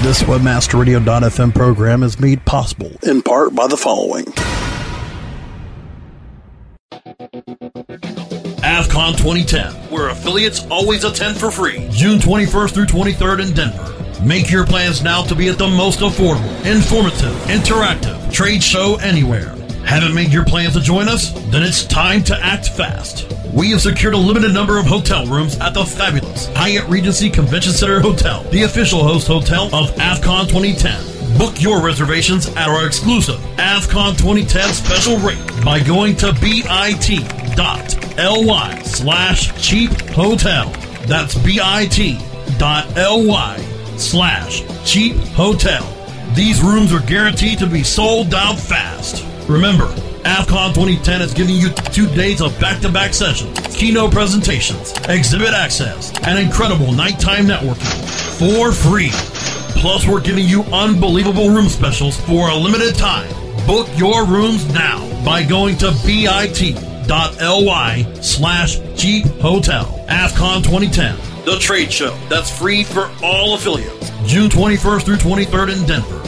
This WebmasterRadio.fm program is made possible in part by the following. AFCON 2010, where affiliates always attend for free, June 21st through 23rd in Denver. Make your plans now to be at the most affordable, informative, interactive trade show anywhere. Haven't made your plans to join us? Then it's time to act fast. We have secured a limited number of hotel rooms at the fabulous Hyatt Regency Convention Center Hotel, the official host hotel of AFCON 2010. Book your reservations at our exclusive AFCON 2010 special rate by going to bit.ly slash cheap hotel. That's bit.ly slash cheap hotel. These rooms are guaranteed to be sold out fast. Remember, AFCON 2010 is giving you two days of back-to-back sessions, keynote presentations, exhibit access, and incredible nighttime networking for free. Plus, we're giving you unbelievable room specials for a limited time. Book your rooms now by going to bit.ly slash cheap hotel. AFCON 2010, the trade show that's free for all affiliates. June 21st through 23rd in Denver.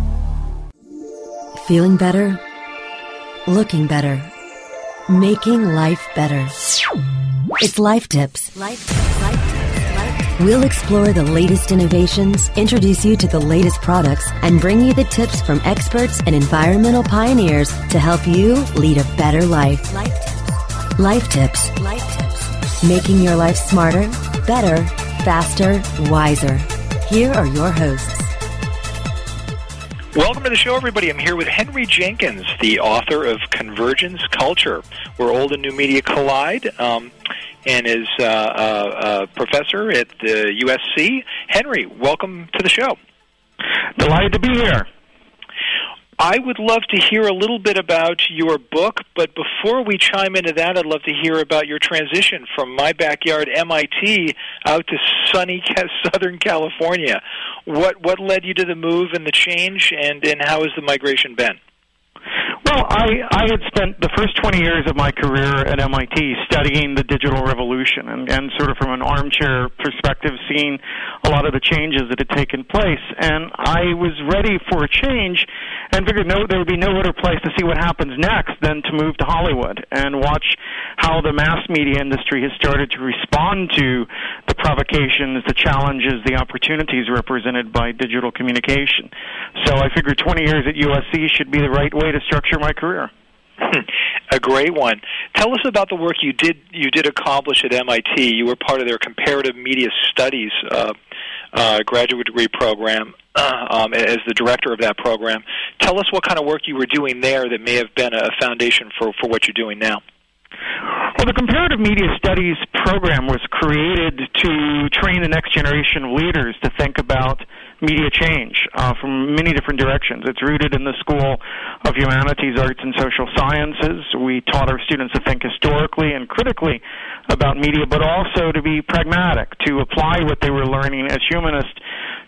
Feeling better? Looking better? Making life better. It's Life Tips. Life Tips. Life We'll explore the latest innovations, introduce you to the latest products, and bring you the tips from experts and environmental pioneers to help you lead a better life. Life Tips. Life Tips. Life Tips. Making your life smarter, better, faster, wiser. Here are your hosts. Welcome to the show, everybody. I'm here with Henry Jenkins, the author of Convergence Culture, where old and new media collide, um, and is uh, uh, a professor at the USC. Henry, welcome to the show. Delighted to be here. I would love to hear a little bit about your book, but before we chime into that, I'd love to hear about your transition from my backyard, MIT, out to sunny Southern California. What what led you to the move and the change, and and how has the migration been? Well, I, I had spent the first 20 years of my career at MIT studying the digital revolution and, and sort of from an armchair perspective, seeing a lot of the changes that had taken place. And I was ready for a change and figured no, there would be no better place to see what happens next than to move to Hollywood and watch how the mass media industry has started to respond to the provocations, the challenges, the opportunities represented by digital communication. So I figured 20 years at USC should be the right way to structure my career. a great one. Tell us about the work you did you did accomplish at MIT. You were part of their comparative media studies uh, uh, graduate degree program uh, um, as the director of that program. Tell us what kind of work you were doing there that may have been a foundation for for what you're doing now. Well, the Comparative Media Studies program was created to train the next generation of leaders to think about media change uh, from many different directions. It's rooted in the School of Humanities, Arts, and Social Sciences. We taught our students to think historically and critically about media, but also to be pragmatic, to apply what they were learning as humanists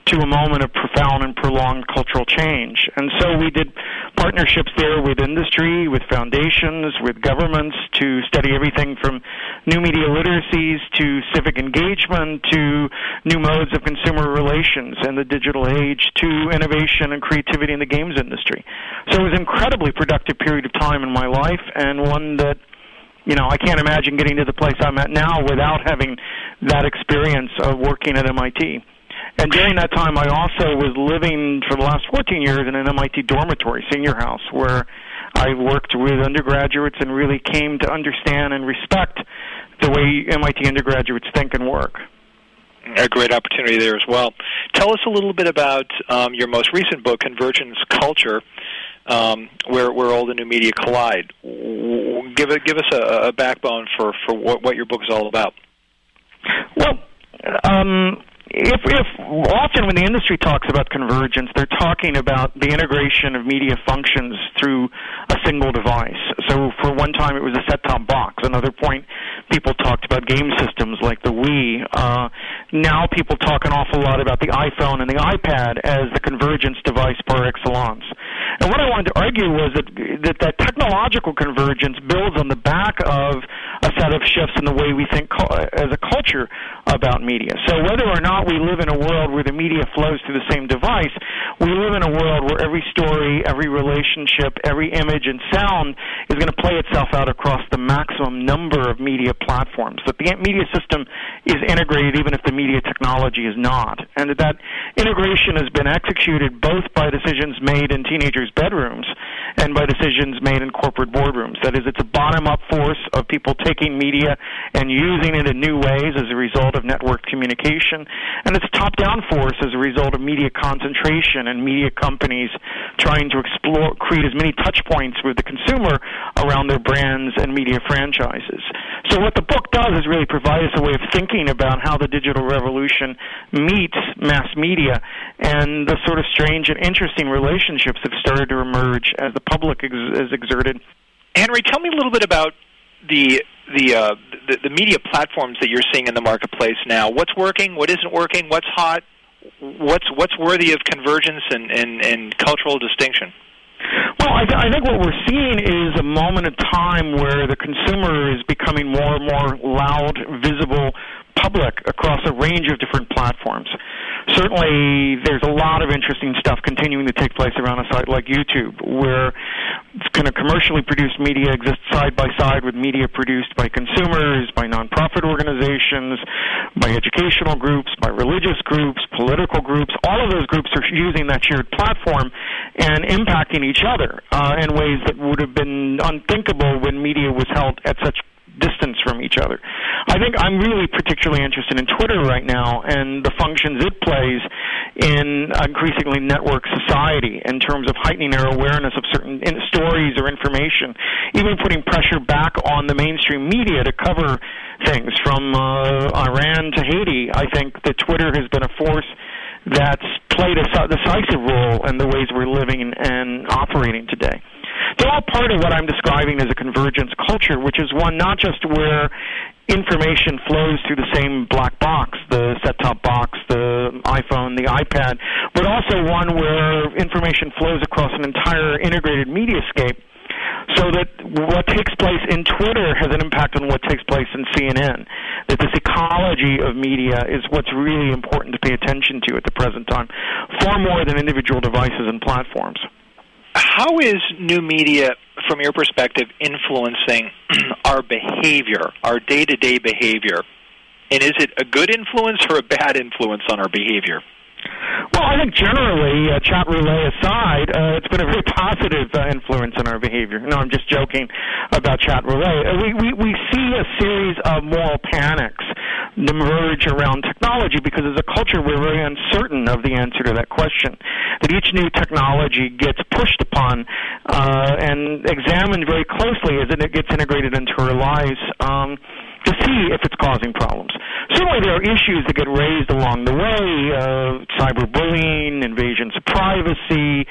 to a moment of profound and prolonged cultural change. And so we did partnerships there with industry, with foundations, with governments to study everything from new media literacies to civic engagement to new modes of consumer relations in the digital age to innovation and creativity in the games industry. So it was an incredibly productive period of time in my life and one that you know, I can't imagine getting to the place I'm at now without having that experience of working at MIT. And during that time, I also was living for the last 14 years in an MIT dormitory, senior house, where I worked with undergraduates and really came to understand and respect the way MIT undergraduates think and work. A great opportunity there as well. Tell us a little bit about um, your most recent book, Convergence Culture, um, where where old and new media collide. Give it, give us a, a backbone for for what, what your book is all about. Well, um, if, if often when the industry talks about convergence, they're talking about the integration of media functions through a single device. So for one time it was a set-top box. Another point, people talked about game systems like the Wii. Uh, now people talk an awful lot about the iPhone and the iPad as the convergence device par excellence. And what I wanted to argue was that that, that technological convergence builds on the back of a set of shifts in the way we think as a culture about media. So whether or not we live in a world where the media flows through the same device, we live in a world where every story, every relationship, every image and sound is going to play itself out across the maximum number of media platforms. That the media system is integrated even if the media technology is not. And that, that integration has been executed both by decisions made in teenagers' bedrooms and by decisions made in corporate boardrooms. That is, it's a bottom up force of people taking media and using it in new ways as a result of network communication. And it's a top down force as a result of media concentration and media companies trying to explore, create as many touch points with the consumer around their brands and media franchises. So what the book does is really provide us a way of thinking about how the digital revolution meets mass media and the sort of strange and interesting relationships have started to emerge as the public ex- has exerted. Henry, tell me a little bit about the the, uh, the the media platforms that you're seeing in the marketplace now. What's working? What isn't working? What's hot? What's what's worthy of convergence and, and, and cultural distinction? Well, I, th- I think what we're seeing is a moment of time where the consumer is becoming more and more loud, visible, public across a range of different platforms. Certainly, there's a lot of interesting stuff continuing to take place around a site like YouTube, where kind of commercially produced media exists side by side with media produced by consumers, by nonprofit organizations, by educational groups, by religious groups, political groups. All of those groups are using that shared platform and impacting each other uh, in ways that would have been unthinkable when media was held at such distance from each other. I think I'm really particularly interested in Twitter right now and the functions it plays in increasingly network society in terms of heightening our awareness of certain stories or information, even putting pressure back on the mainstream media to cover things from uh, Iran to Haiti. I think that Twitter has been a force that's played a decisive role in the ways we're living and operating today. They're all part of what I'm describing as a convergence culture, which is one not just where information flows through the same black box, the set-top box, the iPhone, the iPad, but also one where information flows across an entire integrated mediascape so that what takes place in Twitter has an impact on what takes place in CNN. That this ecology of media is what's really important to pay attention to at the present time, far more than individual devices and platforms how is new media, from your perspective, influencing our behavior, our day to day behavior? And is it a good influence or a bad influence on our behavior? Well, I think generally, uh, chat roulette aside, uh, it's been a very positive uh, influence on our behavior. No, I'm just joking about chat roulette. Uh, we, we, we see a series of moral panics emerge around technology because as a culture, we're very uncertain of the answer to that question. That each new technology gets pushed upon uh, and examined very closely as it gets integrated into our lives. Um, to see if it's causing problems. Certainly, there are issues that get raised along the way: uh, cyberbullying, invasions of privacy,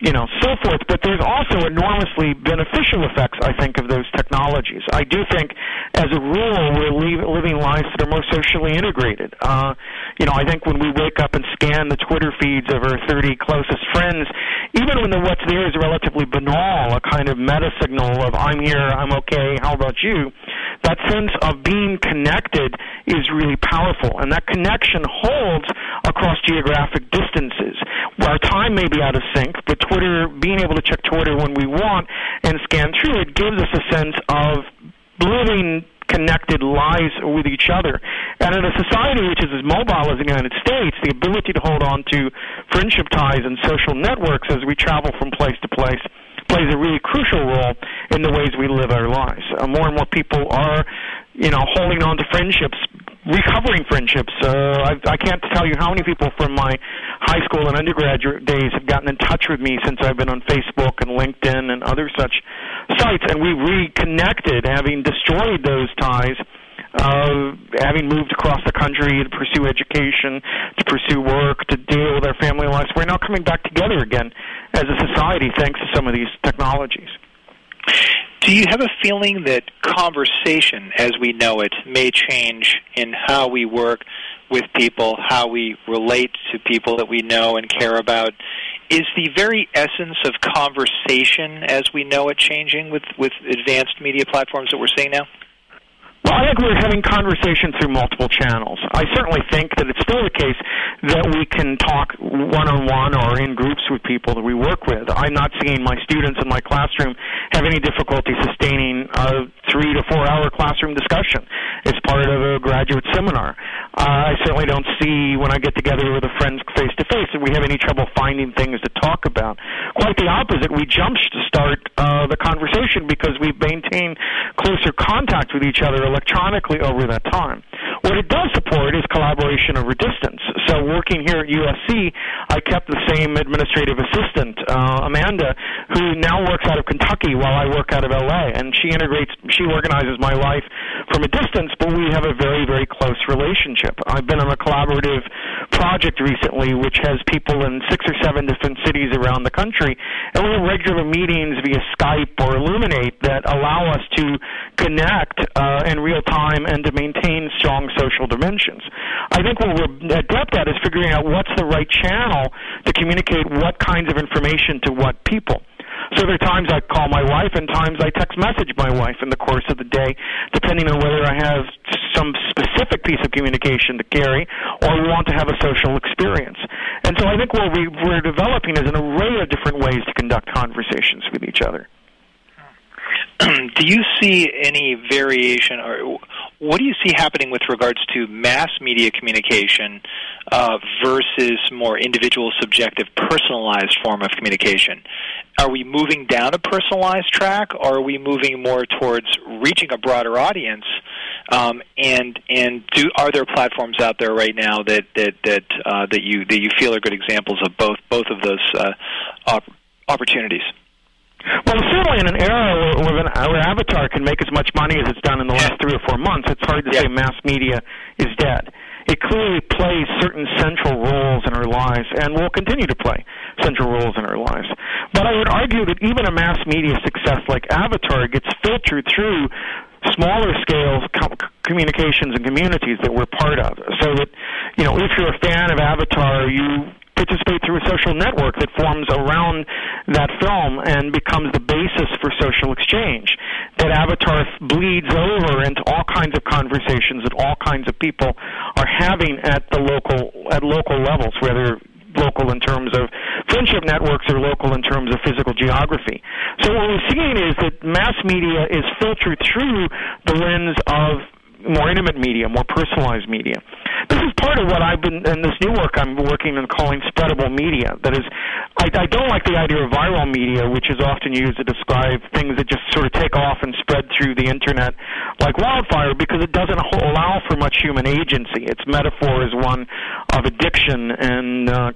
you know, so forth. But there's also enormously beneficial effects, I think, of those technologies. I do think, as a rule, we're living lives that are more socially integrated. Uh, you know, I think when we wake up and scan the Twitter feeds of our 30 closest friends, even when the what's there is relatively banal, a kind of meta signal of "I'm here, I'm okay, how about you," that sense of being connected is really powerful, and that connection holds across geographic distances. Where time may be out of sync, but Twitter, being able to check Twitter when we want and scan through it, gives us a sense of living connected lives with each other. And in a society which is as mobile as the United States, the ability to hold on to friendship ties and social networks as we travel from place to place plays a really crucial role in the ways we live our lives. Uh, more and more people are, you know, holding on to friendships, recovering friendships. Uh, I, I can't tell you how many people from my high school and undergraduate days have gotten in touch with me since I've been on Facebook and LinkedIn and other such sites, and we've reconnected, having destroyed those ties uh, having moved across the country to pursue education, to pursue work, to deal with our family lives, we're now coming back together again as a society thanks to some of these technologies. Do you have a feeling that conversation as we know it may change in how we work with people, how we relate to people that we know and care about? Is the very essence of conversation as we know it changing with, with advanced media platforms that we're seeing now? I think we're having conversation through multiple channels. I certainly think that it's still the case that we can talk one on one or in groups with people that we work with. I'm not seeing my students in my classroom have any difficulty sustaining a three to four hour classroom discussion as part of a graduate seminar. Uh, I certainly don't see when I get together with a friend face to face that we have any trouble finding things to talk about. Quite the opposite. We jump to start uh, the conversation because we've maintained closer contact with each other electronically over that time. What it does support is collaboration over distance. So working here at USC, I kept the same administrative assistant, uh, Amanda, who now works out of Kentucky while I work out of LA, and she integrates, she organizes my life from a distance, but we have a very, very close relationship. I've been on a collaborative project recently which has people in six or seven different cities around the country, and we have regular meetings via Skype or Elluminate that allow us to connect uh, in real time and to maintain strong social dimensions. I think what we're adept at is figuring out what's the right channel to communicate what kinds of information to what people. So there are times I call my wife and times I text message my wife in the course of the day, depending on whether I have some specific piece of communication to carry or want to have a social experience. And so I think what we, we're developing is an array of different ways to conduct conversations with each other. do you see any variation, or what do you see happening with regards to mass media communication uh, versus more individual, subjective, personalized form of communication? Are we moving down a personalized track, or are we moving more towards reaching a broader audience? Um, and and do are there platforms out there right now that that that uh, that you that you feel are good examples of both both of those uh, op- opportunities? Well, certainly in an era where, where, where Avatar can make as much money as it's done in the last three or four months, it's hard to yeah. say mass media is dead. It clearly plays certain central roles in our lives and will continue to play central roles in our lives. But I would argue that even a mass media success like Avatar gets filtered through smaller scale communications and communities that we're part of. So that, you know, if you're a fan of Avatar, you participate through a social network that forms around that film and becomes the basis for social exchange. That Avatar bleeds over into all kinds of conversations that all kinds of people are having at the local at local levels, whether local in terms of friendship networks or local in terms of physical geography. So what we're seeing is that mass media is filtered through the lens of more intimate media, more personalized media. Is part of what I've been in this new work I'm working on calling spreadable media. That is, I, I don't like the idea of viral media, which is often used to describe things that just sort of take off and spread through the internet like wildfire, because it doesn't allow for much human agency. Its metaphor is one of addiction and uh,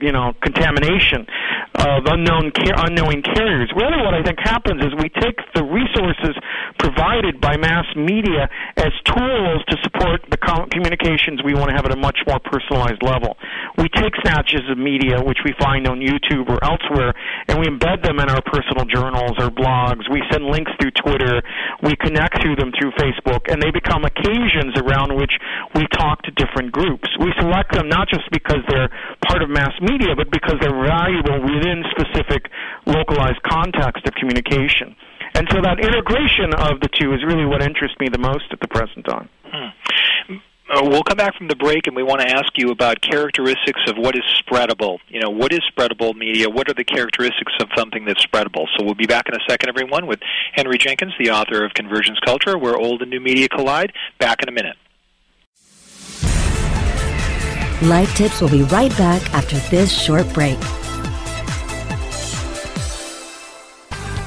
you know contamination of unknown car- unknowing carriers. Really, what I think happens is we take the resources provided by mass media as tools to support the com- communications we want to have at a much more personalized level. We take snatches of media which we find on YouTube or elsewhere, and we embed them in our personal journals or blogs. We send links through Twitter. We connect through them through Facebook, and they become occasions around which we talk to different groups. We select them not just because they're part of mass media, but because they're valuable within specific localized context of communication. And so that integration of the two is really what interests me the most at the present time. Hmm. Uh, we'll come back from the break and we want to ask you about characteristics of what is spreadable. You know, what is spreadable media? What are the characteristics of something that's spreadable? So we'll be back in a second, everyone, with Henry Jenkins, the author of Convergence Culture, Where Old and New Media Collide. Back in a minute. Life Tips will be right back after this short break.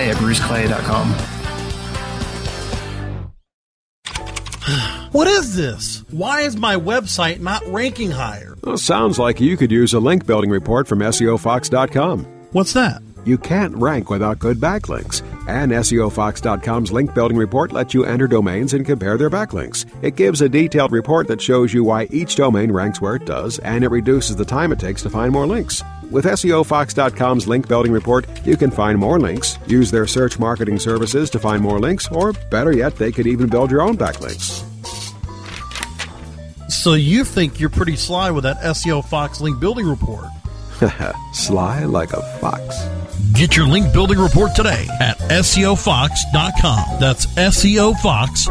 today at bruceclay.com. What is this? Why is my website not ranking higher? Well, sounds like you could use a link building report from SEOFox.com. What's that? You can't rank without good backlinks. And SEOFox.com's link building report lets you enter domains and compare their backlinks. It gives a detailed report that shows you why each domain ranks where it does, and it reduces the time it takes to find more links. With SEOFox.com's link building report, you can find more links, use their search marketing services to find more links, or better yet, they could even build your own backlinks. So you think you're pretty sly with that SEO Fox link building report? Sly like a fox. Get your link building report today at SEOFox.com. That's SEOFox.com.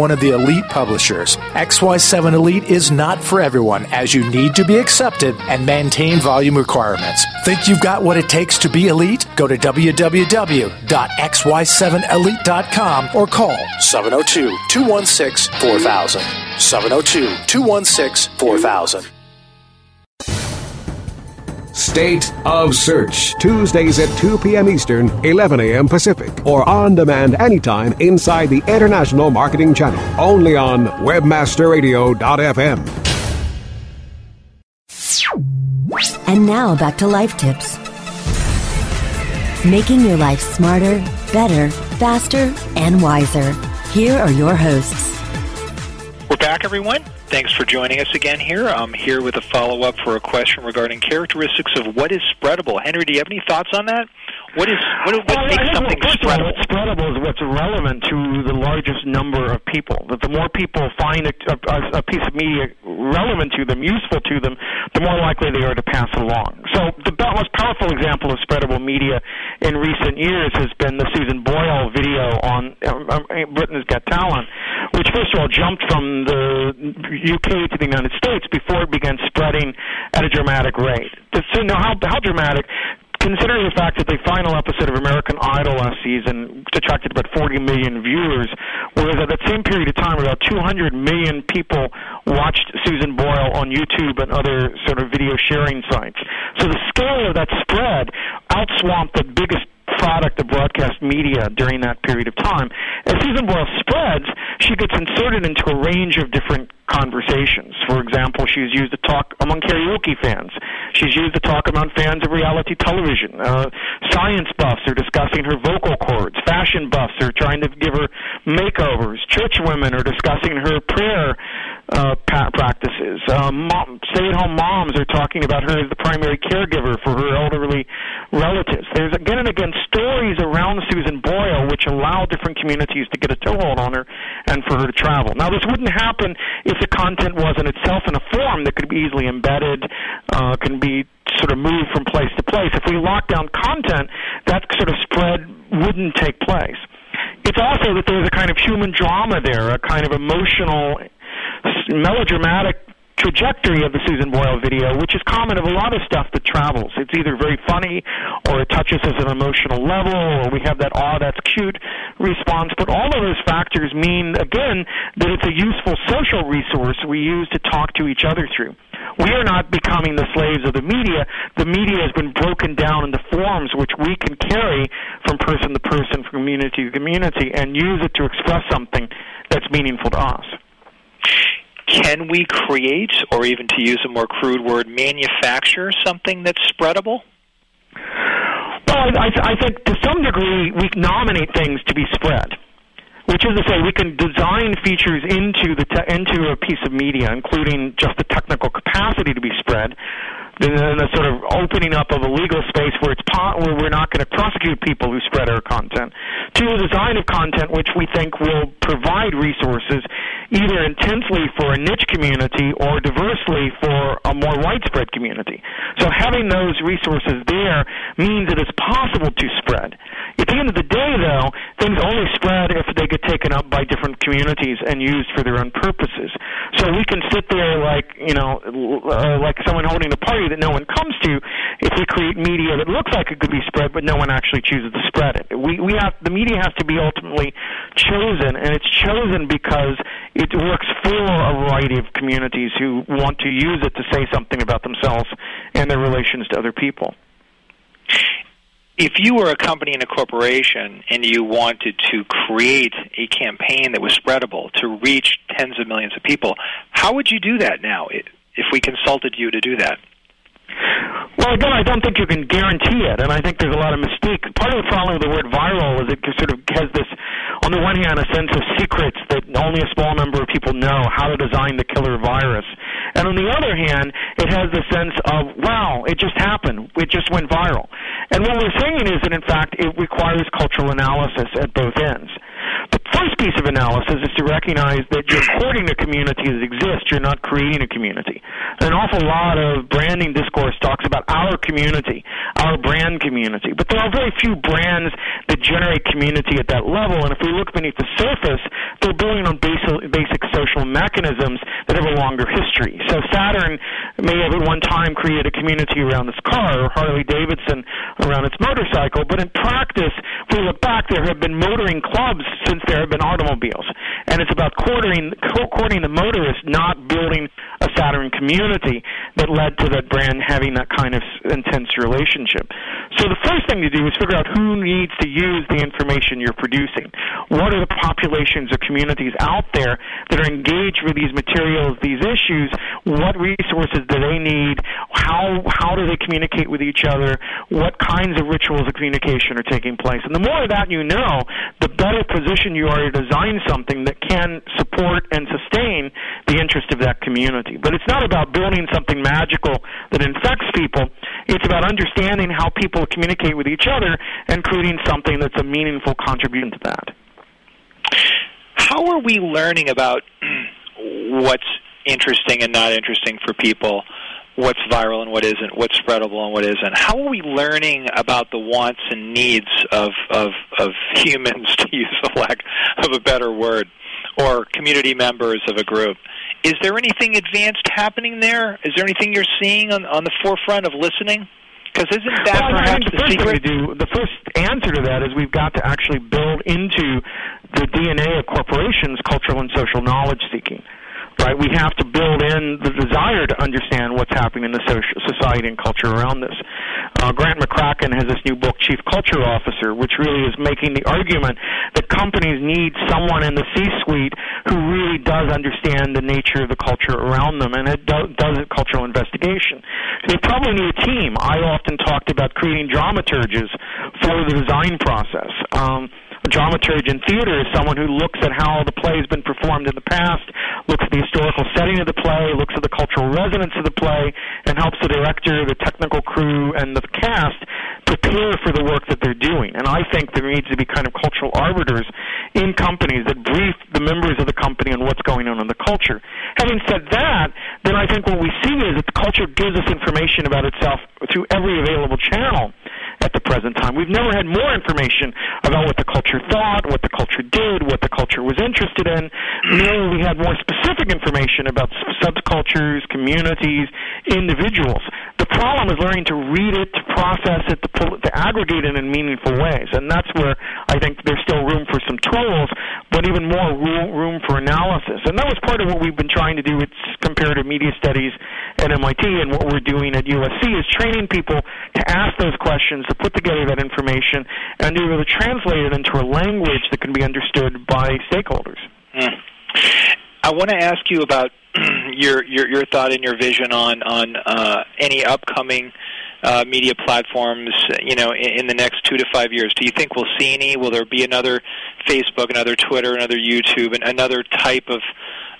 one of the elite publishers. XY7 Elite is not for everyone, as you need to be accepted and maintain volume requirements. Think you've got what it takes to be elite? Go to www.xy7elite.com or call 702 216 4000. 702 216 4000. State of Search, Tuesdays at 2 p.m. Eastern, 11 a.m. Pacific, or on demand anytime inside the International Marketing Channel, only on WebmasterRadio.fm. And now back to life tips. Making your life smarter, better, faster, and wiser. Here are your hosts. We're back, everyone. Thanks for joining us again here. I'm here with a follow up for a question regarding characteristics of what is spreadable. Henry, do you have any thoughts on that? What is what, what well, makes something spreadable? Spreadable is what's relevant to the largest number of people. That the more people find a, a, a piece of media relevant to them, useful to them, the more likely they are to pass it along. So the most powerful example of spreadable media in recent years has been the Susan Boyle video on uh, Britain's Got Talent, which first of all jumped from the UK uh, to the United States before it began spreading at a dramatic rate. So now how, how dramatic? considering the fact that the final episode of American Idol last season attracted about 40 million viewers, whereas at that same period of time, about 200 million people watched Susan Boyle on YouTube and other sort of video sharing sites. So the scale of that spread outswamped the biggest product of broadcast media during that period of time. As Susan Boyle spreads, she gets inserted into a range of different conversations. For example, she's used to talk among karaoke fans. She's used to talk among fans of reality television. Uh, science buffs are discussing her vocal cords. Fashion buffs are trying to give her makeovers. Church women are discussing her prayer uh, practices. Uh, mom, stay-at-home moms are talking about her as the primary caregiver for her elderly relatives. There's again and again stories around Susan Boyle which allow different communities to get a toehold on her and for her to travel. Now, this wouldn't happen if the content wasn't itself in a form that could be easily embedded, uh, can be sort of moved from place to place. If we lock down content, that sort of spread wouldn't take place. It's also that there's a kind of human drama there, a kind of emotional melodramatic trajectory of the Susan Boyle video, which is common of a lot of stuff that travels. It's either very funny, or it touches us at an emotional level, or we have that "aw, that's cute" response. But all of those factors mean, again, that it's a useful social resource we use to talk to each other through. We are not becoming the slaves of the media. The media has been broken down into forms which we can carry from person to person, from community to community, and use it to express something that's meaningful to us can we create, or even to use a more crude word, manufacture something that's spreadable? Well, I, I think to some degree we nominate things to be spread which is to say we can design features into the te- into a piece of media, including just the technical capacity to be spread, then the sort of opening up of a legal space where it's where we're not going to prosecute people who spread our content, to the design of content which we think will provide resources either intensely for a niche community or diversely for a more widespread community. So having those resources there means that it's possible to spread. At the end of the day, though, things only spread if they get taken up by different communities and used for their own purposes. So we can sit there like you know, uh, like someone holding a party that no one comes to if we create media that looks like it could be spread, but no one actually chooses to spread it. We we have the media has to be ultimately chosen, and it's chosen because it works for a variety of communities who want to use it to say something about themselves and their relations to other people if you were a company and a corporation and you wanted to create a campaign that was spreadable to reach tens of millions of people, how would you do that now if we consulted you to do that? Well, again, I don't think you can guarantee it, and I think there's a lot of mystique. Part of the problem with the word viral is it sort of has this, on the one hand, a sense of secrets that only a small number of people know how to design the killer virus, and on the other hand, it has the sense of, wow, it just happened, it just went viral. And what we're saying is that, in fact, it requires cultural analysis at both ends. The first piece of analysis is to recognize that you're courting a community that exists, you're not creating a community. An awful lot of branding discourse talks about our community, our brand community, but there are very few brands that generate community at that level, and if we look beneath the surface, they're building on basic, basic social mechanisms that have a longer history. So Saturn may have at one time created a community around its car, or Harley Davidson around its motorcycle, but in practice, if we look back, there have been motoring clubs since there have been automobiles. And it's about courting, courting the motorist, not building a Saturn community that led to that brand having that kind of intense relationship. So the first thing to do is figure out who needs to use the information you're producing. What are the populations or communities out there that are engaged with these materials, these issues? What resources do they need? How how do they communicate with each other? What kinds of rituals of communication are taking place? And the more of that you know, the better position you are to design something that can support and sustain the interest of that community. But it's not about building something magical that infects people. It's about understanding how people communicate with each other and creating something that's a meaningful contribution to that. How are we learning about what's interesting and not interesting for people? what's viral and what isn't, what's spreadable and what isn't. How are we learning about the wants and needs of of, of humans, to use the lack of a better word, or community members of a group? Is there anything advanced happening there? Is there anything you're seeing on, on the forefront of listening? Because isn't that well, perhaps the, the first secret? We do, the first answer to that is we've got to actually build into the DNA of corporations cultural and social knowledge seeking right? We have to build in the desire to understand what's happening in the society and culture around this. Uh, Grant McCracken has this new book, Chief Culture Officer, which really is making the argument that companies need someone in the C-suite who really does understand the nature of the culture around them and it do, does a cultural investigation. They probably need a team. I often talked about creating dramaturges for the design process. Um, dramaturge in theater is someone who looks at how the play has been performed in the past, looks at the historical setting of the play, looks at the cultural resonance of the play, and helps the director, the technical crew, and the cast prepare for the work that they're doing. And I think there needs to be kind of cultural arbiters in companies that brief the members of the company on what's going on in the culture. Having said that, then I think what we see is that the culture gives us information about itself through every available channel at the present time. We've never had more information about what the culture thought, what the culture did, what the culture was interested in. Merely we had more specific information about subcultures, communities, individuals. The problem is learning to read it, to process it, to, pull, to aggregate it in meaningful ways. And that's where I think there's still room for some tools, but even more room for analysis. And that was part of what we've been trying to do with comparative media studies at MIT and what we're doing at USC is training people to ask those questions, to put together that information, and to be able to translate it into a language that can be understood by stakeholders. Mm. I want to ask you about your, your your thought and your vision on on uh, any upcoming uh, media platforms, you know, in, in the next two to five years? Do you think we'll see any? Will there be another Facebook, another Twitter, another YouTube, and another type of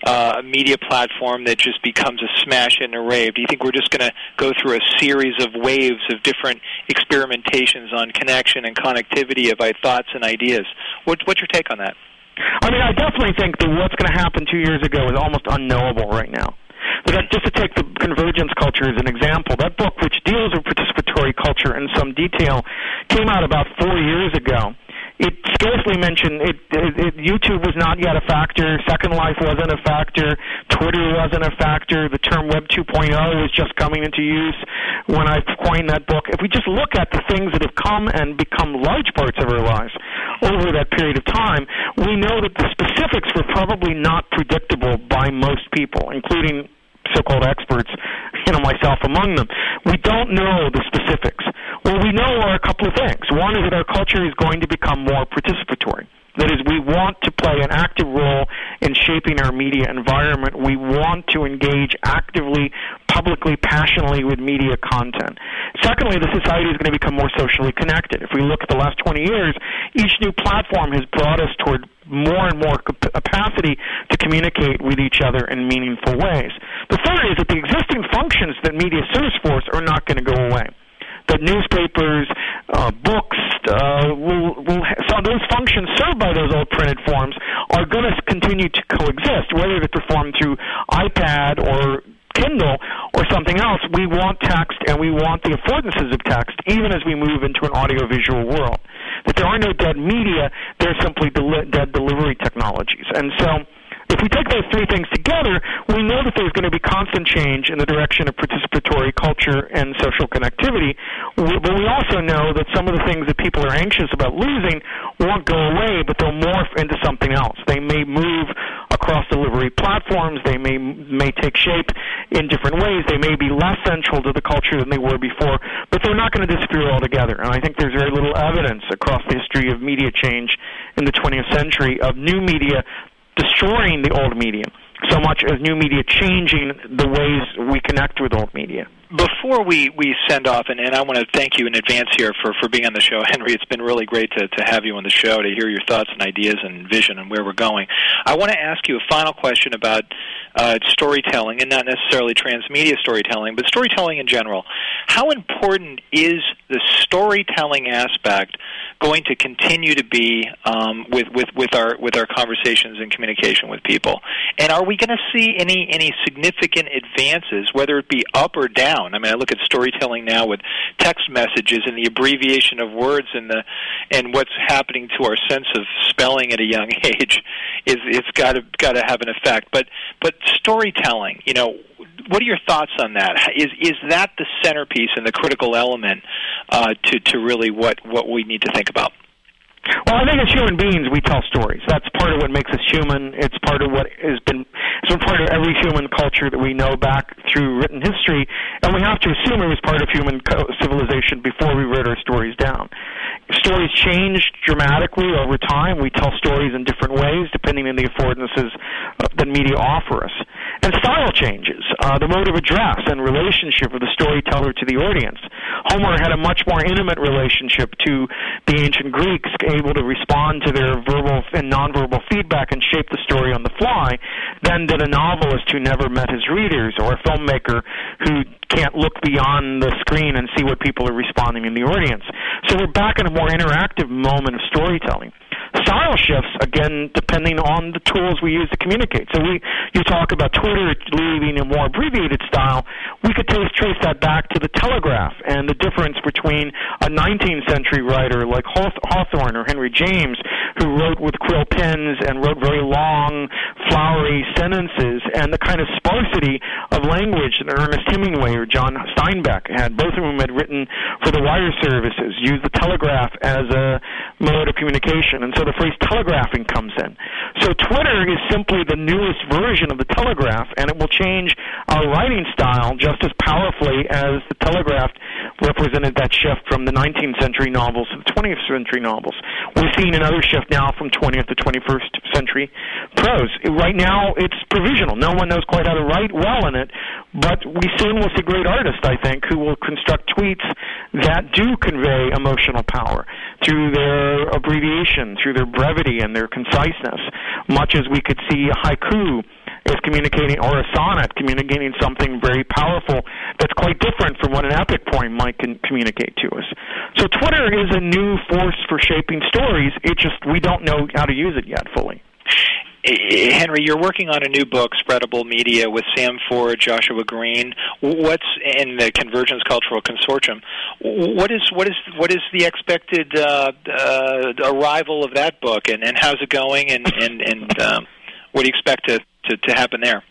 uh, media platform that just becomes a smash and a rave? Do you think we're just going to go through a series of waves of different experimentations on connection and connectivity of thoughts and ideas? What, what's your take on that? I mean, I definitely think that what's going to happen two years ago is almost unknowable right now. That, just to take the convergence culture as an example, that book, which deals with participatory culture in some detail, came out about four years ago it scarcely mentioned it, it, it. YouTube was not yet a factor. Second Life wasn't a factor. Twitter wasn't a factor. The term Web 2.0 was just coming into use when I coined that book. If we just look at the things that have come and become large parts of our lives over that period of time, we know that the specifics were probably not predictable by most people, including so-called experts, you know, myself among them. We don't know the specifics. What we know are a couple of things. One is that our culture is going to become more participatory. That is, we want to play an active role in shaping our media environment. We want to engage actively, publicly, passionately with media content. Secondly, the society is going to become more socially connected. If we look at the last 20 years, each new platform has brought us toward more and more capacity to communicate with each other in meaningful ways. The third is that the existing functions that media serves for us are not going to go away the newspapers, uh, books, uh, will, will so those functions served by those old printed forms are going to continue to coexist, whether they're performed through iPad or Kindle or something else, we want text and we want the affordances of text even as we move into an audiovisual world. That there are no dead media, they're simply dead delivery technologies. And so if we take those three things together, we know that there's going to be constant change in the direction of participatory culture and social connectivity. But we also know that some of the things that people are anxious about losing won't go away, but they'll morph into something else. They may move across delivery platforms. They may may take shape in different ways. They may be less central to the culture than they were before, but they're not going to disappear altogether. And I think there's very little evidence across the history of media change in the 20th century of new media destroying the old media so much as new media changing the ways we connect with old media. Before we, we send off, and, and I want to thank you in advance here for, for being on the show, Henry. It's been really great to, to have you on the show to hear your thoughts and ideas and vision and where we're going. I want to ask you a final question about uh, storytelling, and not necessarily transmedia storytelling, but storytelling in general. How important is the storytelling aspect going to continue to be um, with, with, with, our, with our conversations and communication with people? And are we going to see any, any significant advances, whether it be up or down? I mean, I look at storytelling now with text messages and the abbreviation of words and, the, and what's happening to our sense of spelling at a young age is it's got to got to have an effect. But but storytelling, you know, what are your thoughts on that? Is is that the centerpiece and the critical element uh, to to really what what we need to think about? Well, I think as human beings, we tell stories. That's part of what makes us human. It's part of what has been, it's been part of every human culture that we know back through written history, and we have to assume it was part of human civilization before we wrote our stories down. Stories change dramatically over time. We tell stories in different ways depending on the affordances that media offer us. And style changes. Uh, the mode of address and relationship of the storyteller to the audience. Homer had a much more intimate relationship to the ancient Greeks, able to respond to their verbal and nonverbal feedback and shape the story on the fly, than did a novelist who never met his readers or a filmmaker who can't look beyond the screen and see what people are responding in the audience. So we're back in a more interactive moment of storytelling. Style shifts again depending on the tools we use to communicate. So we you talk about Twitter leaving a more abbreviated style. We could trace, trace that back to the Telegraph and the difference between a 19th century writer like Hawthorne or Henry James, who wrote with quill pens and wrote very long, flowery sentences, and the kind of sparsity of language that Ernest Hemingway or John Steinbeck had. Both of whom had written for the wire services, used the telegraph as a mode of communication. And so the phrase telegraphing comes in. So Twitter is simply the newest version of the telegraph, and it will change our writing style just as powerfully as the telegraph represented that shift from the 19th century novels to the 20th century novels. We're seeing another shift now from 20th to 21st century prose. Right now, it's provisional. No one knows quite how to write well in it, but we soon will see great artists, I think, who will construct tweets that do convey emotional power through their abbreviation, through their brevity and their conciseness, much as we could see a haiku is communicating, or a sonnet communicating something very powerful that's quite different from what an epic poem might can communicate to us. So Twitter is a new force for shaping stories. It just we don't know how to use it yet fully. Henry, you're working on a new book, Spreadable Media, with Sam Ford, Joshua Green. What's in the Convergence Cultural Consortium? What is what is what is the expected uh, uh, arrival of that book, and, and how's it going, and and, and um, what do you expect to to, to happen there?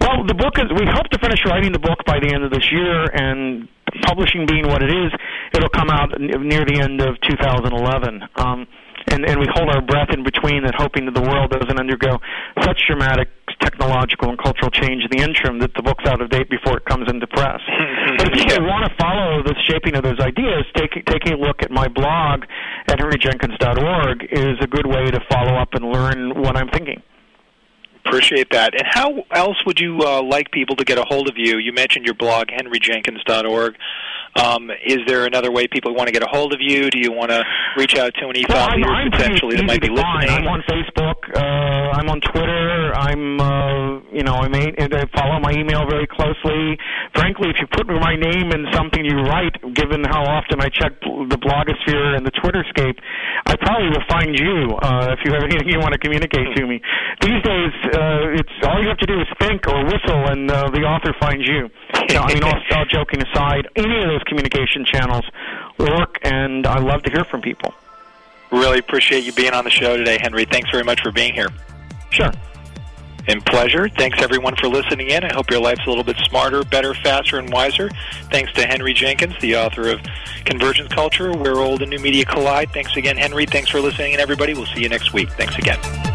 Well, the book is. We hope to finish writing the book by the end of this year, and publishing being what it is, it'll come out near the end of 2011. Um, and, and we hold our breath in between that, hoping that the world doesn't undergo such dramatic technological and cultural change in the interim that the book's out of date before it comes into press. but if you want to follow the shaping of those ideas, take, taking a look at my blog at henryjenkins.org is a good way to follow up and learn what I'm thinking. Appreciate that. And how else would you uh, like people to get a hold of you? You mentioned your blog, henryjenkins.org. Um, is there another way people want to get a hold of you? Do you want to reach out to any thought leaders I'm potentially that might be listening? I'm on Facebook. Uh, I'm on Twitter. I'm, uh, you know, I may I follow my email very closely. Frankly, if you put my name in something you write, given how often I check the blogosphere and the Twitterscape, I probably will find you uh, if you have anything you want to communicate to me. These days, uh, it's all you have to do is think or whistle, and uh, the author finds you. you know, I mean, all, all joking aside, any of those those communication channels work, and I love to hear from people. Really appreciate you being on the show today, Henry. Thanks very much for being here. Sure. And pleasure. Thanks everyone for listening in. I hope your life's a little bit smarter, better, faster, and wiser. Thanks to Henry Jenkins, the author of Convergence Culture, Where Old and New Media Collide. Thanks again, Henry. Thanks for listening, and everybody. We'll see you next week. Thanks again.